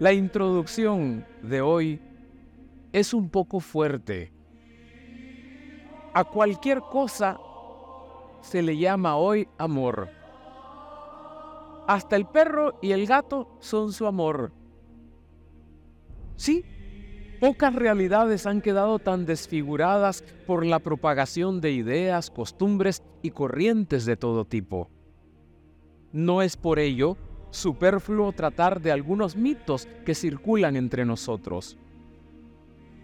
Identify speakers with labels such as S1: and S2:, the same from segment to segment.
S1: La introducción de hoy es un poco fuerte. A cualquier cosa se le llama hoy amor. Hasta el perro y el gato son su amor. Sí, pocas realidades han quedado tan desfiguradas por la propagación de ideas, costumbres y corrientes de todo tipo. No es por ello superfluo tratar de algunos mitos que circulan entre nosotros.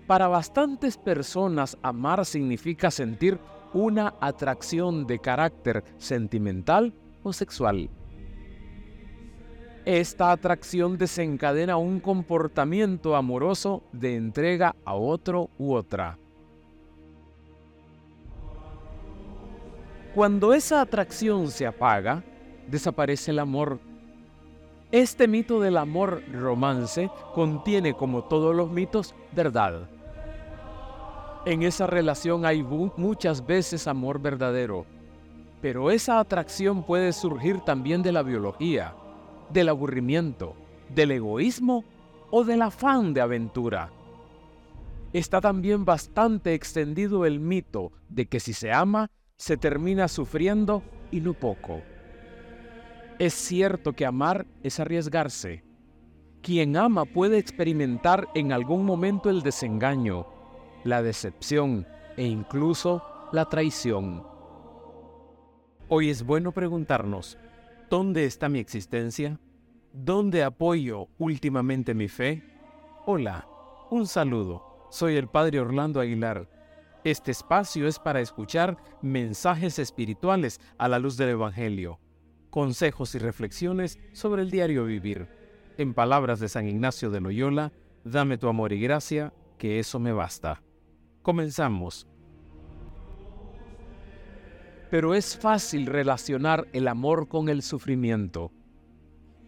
S1: Para bastantes personas amar significa sentir una atracción de carácter sentimental o sexual. Esta atracción desencadena un comportamiento amoroso de entrega a otro u otra. Cuando esa atracción se apaga, desaparece el amor. Este mito del amor romance contiene, como todos los mitos, verdad. En esa relación hay muchas veces amor verdadero, pero esa atracción puede surgir también de la biología del aburrimiento, del egoísmo o del afán de aventura. Está también bastante extendido el mito de que si se ama, se termina sufriendo y no poco. Es cierto que amar es arriesgarse. Quien ama puede experimentar en algún momento el desengaño, la decepción e incluso la traición. Hoy es bueno preguntarnos, ¿Dónde está mi existencia? ¿Dónde apoyo últimamente mi fe? Hola, un saludo. Soy el Padre Orlando Aguilar. Este espacio es para escuchar mensajes espirituales a la luz del Evangelio, consejos y reflexiones sobre el diario vivir. En palabras de San Ignacio de Loyola, dame tu amor y gracia, que eso me basta. Comenzamos pero es fácil relacionar el amor con el sufrimiento.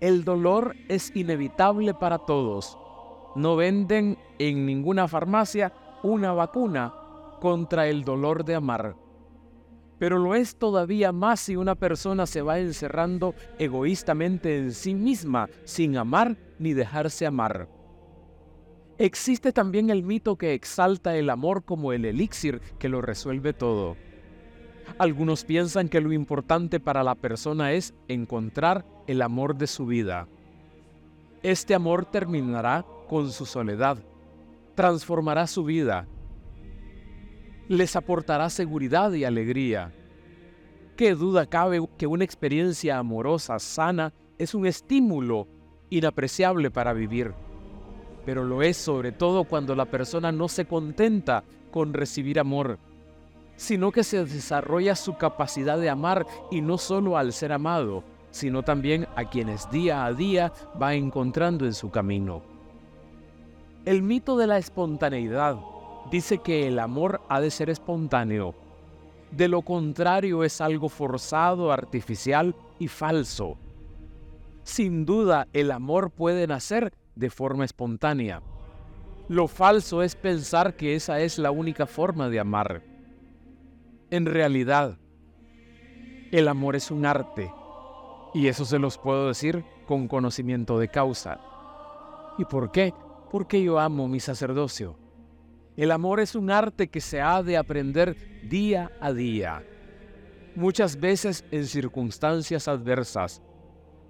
S1: El dolor es inevitable para todos. No venden en ninguna farmacia una vacuna contra el dolor de amar. Pero lo es todavía más si una persona se va encerrando egoístamente en sí misma sin amar ni dejarse amar. Existe también el mito que exalta el amor como el elixir que lo resuelve todo. Algunos piensan que lo importante para la persona es encontrar el amor de su vida. Este amor terminará con su soledad, transformará su vida, les aportará seguridad y alegría. ¿Qué duda cabe que una experiencia amorosa sana es un estímulo inapreciable para vivir? Pero lo es sobre todo cuando la persona no se contenta con recibir amor, sino que se desarrolla su capacidad de amar y no solo al ser amado, sino también a quienes día a día va encontrando en su camino. El mito de la espontaneidad dice que el amor ha de ser espontáneo. De lo contrario es algo forzado, artificial y falso. Sin duda el amor puede nacer de forma espontánea. Lo falso es pensar que esa es la única forma de amar. En realidad, el amor es un arte. Y eso se los puedo decir con conocimiento de causa. ¿Y por qué? Porque yo amo mi sacerdocio. El amor es un arte que se ha de aprender día a día. Muchas veces en circunstancias adversas.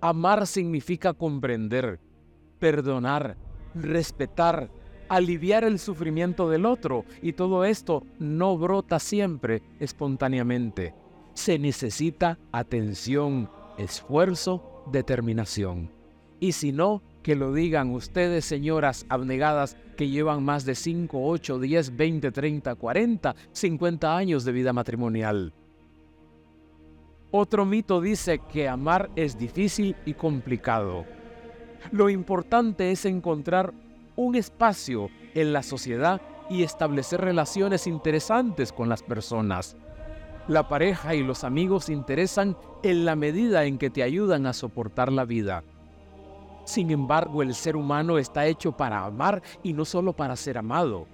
S1: Amar significa comprender, perdonar, respetar, aliviar el sufrimiento del otro y todo esto no brota siempre espontáneamente. Se necesita atención, esfuerzo, determinación. Y si no, que lo digan ustedes, señoras abnegadas que llevan más de 5, 8, 10, 20, 30, 40, 50 años de vida matrimonial. Otro mito dice que amar es difícil y complicado. Lo importante es encontrar un espacio en la sociedad y establecer relaciones interesantes con las personas. La pareja y los amigos interesan en la medida en que te ayudan a soportar la vida. Sin embargo, el ser humano está hecho para amar y no solo para ser amado.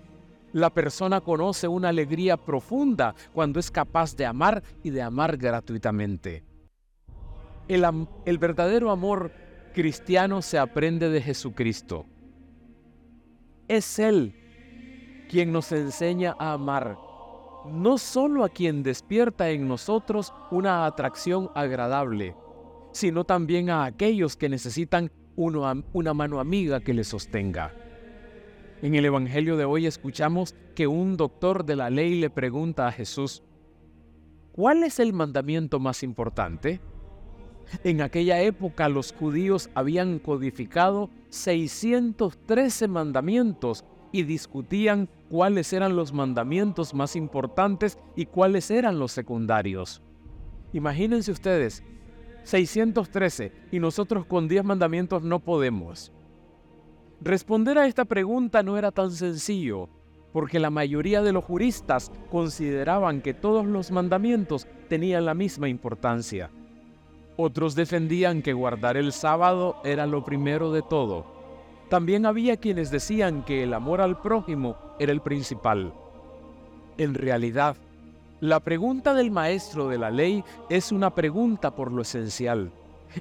S1: La persona conoce una alegría profunda cuando es capaz de amar y de amar gratuitamente. El, verdadero amor cristiano se aprende de Jesucristo Es Él quien nos enseña a amar, no solo a quien despierta en nosotros una atracción agradable, sino también a aquellos que necesitan una mano amiga que les sostenga. En el Evangelio de hoy escuchamos que un doctor de la ley le pregunta a Jesús, ¿cuál es el mandamiento más importante? En aquella época los judíos habían codificado 613 mandamientos y discutían cuáles eran los mandamientos más importantes y cuáles eran los secundarios. Imagínense ustedes, 613 y nosotros con 10 mandamientos no podemos. Responder a esta pregunta no era tan sencillo, porque la mayoría de los juristas consideraban que todos los mandamientos tenían la misma importancia. Otros defendían que guardar el sábado era lo primero de todo. También había quienes decían que el amor al prójimo era el principal. En realidad, la pregunta del maestro de la ley es una pregunta por lo esencial.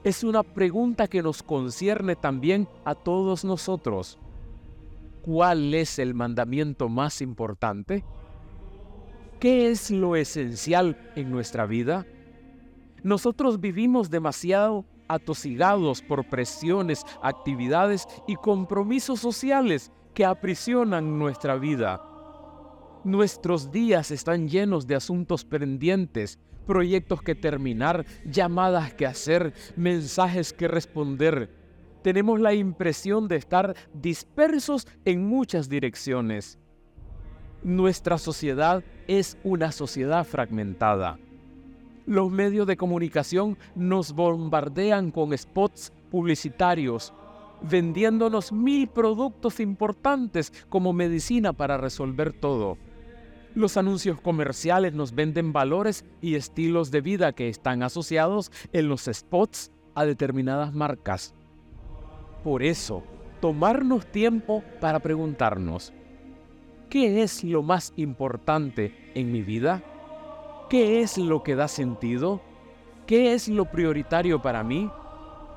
S1: Es una pregunta que nos concierne también a todos nosotros. ¿Cuál es el mandamiento más importante? ¿Qué es lo esencial en nuestra vida? Nosotros vivimos demasiado atosigados por presiones, actividades y compromisos sociales que aprisionan nuestra vida. Nuestros días están llenos de asuntos pendientes, proyectos que terminar, llamadas que hacer, mensajes que responder. Tenemos la impresión de estar dispersos en muchas direcciones. Nuestra sociedad es una sociedad fragmentada. Los medios de comunicación nos bombardean con spots publicitarios, vendiéndonos mil productos importantes como medicina para resolver todo. Los anuncios comerciales nos venden valores y estilos de vida que están asociados en los spots a determinadas marcas. Por eso, tomarnos tiempo para preguntarnos, ¿qué es lo más importante en mi vida? ¿Qué es lo que da sentido? ¿Qué es lo prioritario para mí?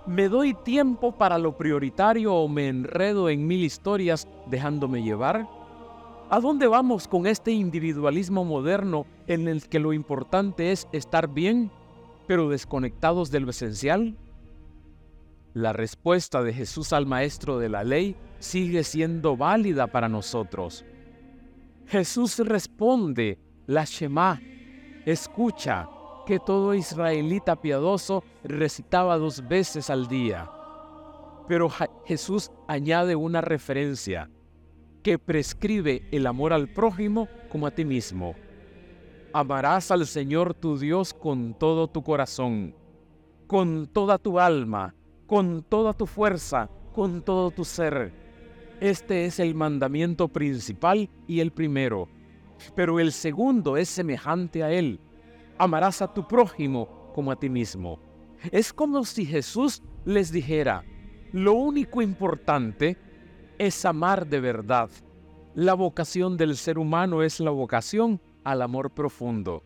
S1: ¿Me doy tiempo para lo prioritario o me enredo en mil historias dejándome llevar? ¿A dónde vamos con este individualismo moderno en el que lo importante es estar bien, pero desconectados de lo esencial? La respuesta de Jesús al maestro de la ley sigue siendo válida para nosotros. Jesús responde, la Shema, Escucha que todo israelita piadoso recitaba dos veces al día. Pero Jesús añade una referencia que prescribe el amor al prójimo como a ti mismo. Amarás al Señor tu Dios con todo tu corazón, con toda tu alma, con toda tu fuerza, con todo tu ser. Este es el mandamiento principal y el primero pero el segundo es semejante a él. Amarás a tu prójimo como a ti mismo. Es como si Jesús les dijera, lo único importante es amar de verdad. La vocación del ser humano es la vocación al amor profundo.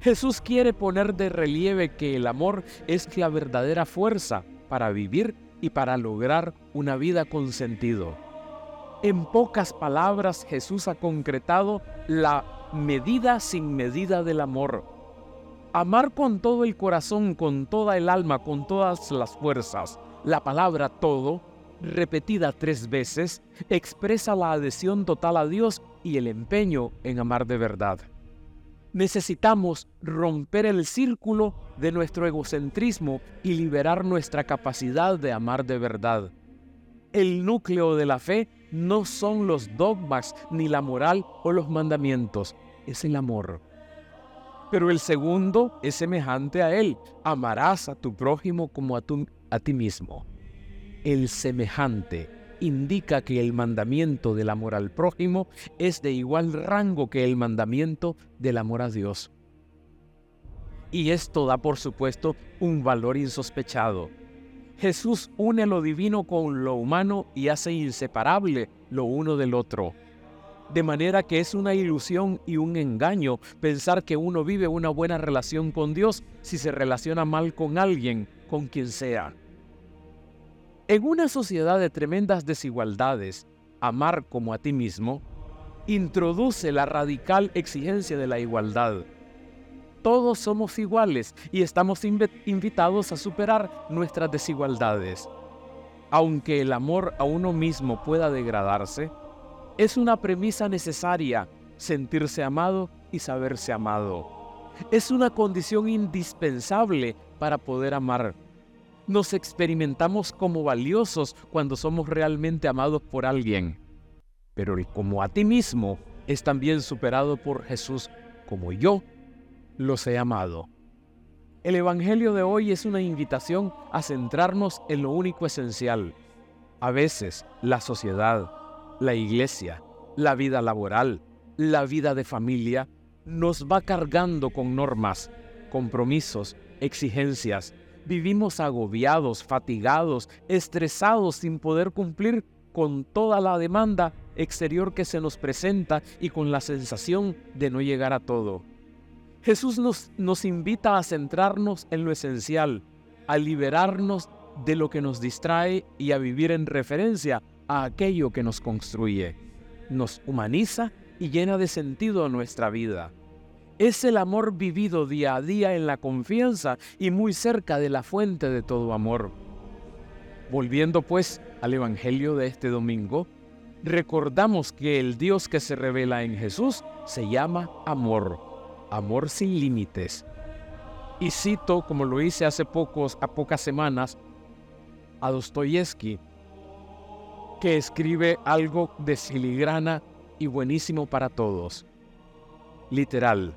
S1: Jesús quiere poner de relieve que el amor es la verdadera fuerza para vivir y para lograr una vida con sentido. En pocas palabras, Jesús ha concretado la medida sin medida del amor. Amar con todo el corazón, con toda el alma, con todas las fuerzas. La palabra todo, repetida tres veces, expresa la adhesión total a Dios y el empeño en amar de verdad. Necesitamos romper el círculo de nuestro egocentrismo y liberar nuestra capacidad de amar de verdad. El núcleo de la fe no son los dogmas, ni la moral o los mandamientos, es el amor. Pero el segundo es semejante a él, amarás a tu prójimo como a, a ti mismo. El semejante indica que el mandamiento del amor al prójimo es de igual rango que el mandamiento del amor a Dios. Y esto da por supuesto un valor insospechado Jesús une lo divino con lo humano y hace inseparable lo uno del otro. De manera que es una ilusión y un engaño pensar que uno vive una buena relación con Dios si se relaciona mal con alguien, con quien sea. En una sociedad de tremendas desigualdades, amar como a ti mismo, introduce la radical exigencia de la igualdad. Todos somos iguales y estamos invitados a superar nuestras desigualdades. Aunque el amor a uno mismo pueda degradarse, es una premisa necesaria sentirse amado y saberse amado. Es una condición indispensable para poder amar. Nos experimentamos como valiosos cuando somos realmente amados por alguien. Pero el como a ti mismo es también superado por Jesús como yo los he amado. El Evangelio de hoy es una invitación a centrarnos en lo único esencial. A veces la sociedad, la iglesia, la vida laboral, la vida de familia, nos va cargando con normas, compromisos, exigencias. Vivimos agobiados, fatigados, estresados sin poder cumplir con toda la demanda exterior que se nos presenta y con la sensación de no llegar a todo. Jesús nos, nos invita a centrarnos en lo esencial, a liberarnos de lo que nos distrae y a vivir en referencia a aquello que nos construye, nos humaniza y llena de sentido nuestra vida. Es el amor vivido día a día en la confianza y muy cerca de la fuente de todo amor. Volviendo pues al Evangelio de este domingo, recordamos que el Dios que se revela en Jesús se llama amor Amor sin límites. Y cito, como lo hice hace pocos, a pocas semanas, a Dostoyevsky, que escribe algo de filigrana y buenísimo para todos. Literal,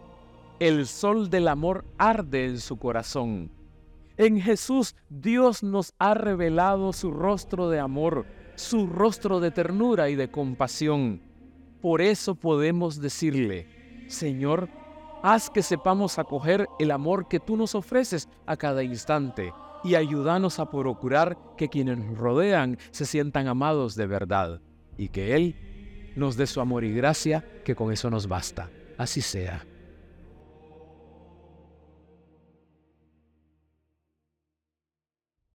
S1: el sol del amor arde en su corazón. En Jesús Dios nos ha revelado su rostro de amor, su rostro de ternura y de compasión. Por eso podemos decirle, Señor, Haz que sepamos acoger el amor que tú nos ofreces a cada instante y ayúdanos a procurar que quienes nos rodean se sientan amados de verdad y que Él nos dé su amor y gracia, que con eso nos basta. Así sea.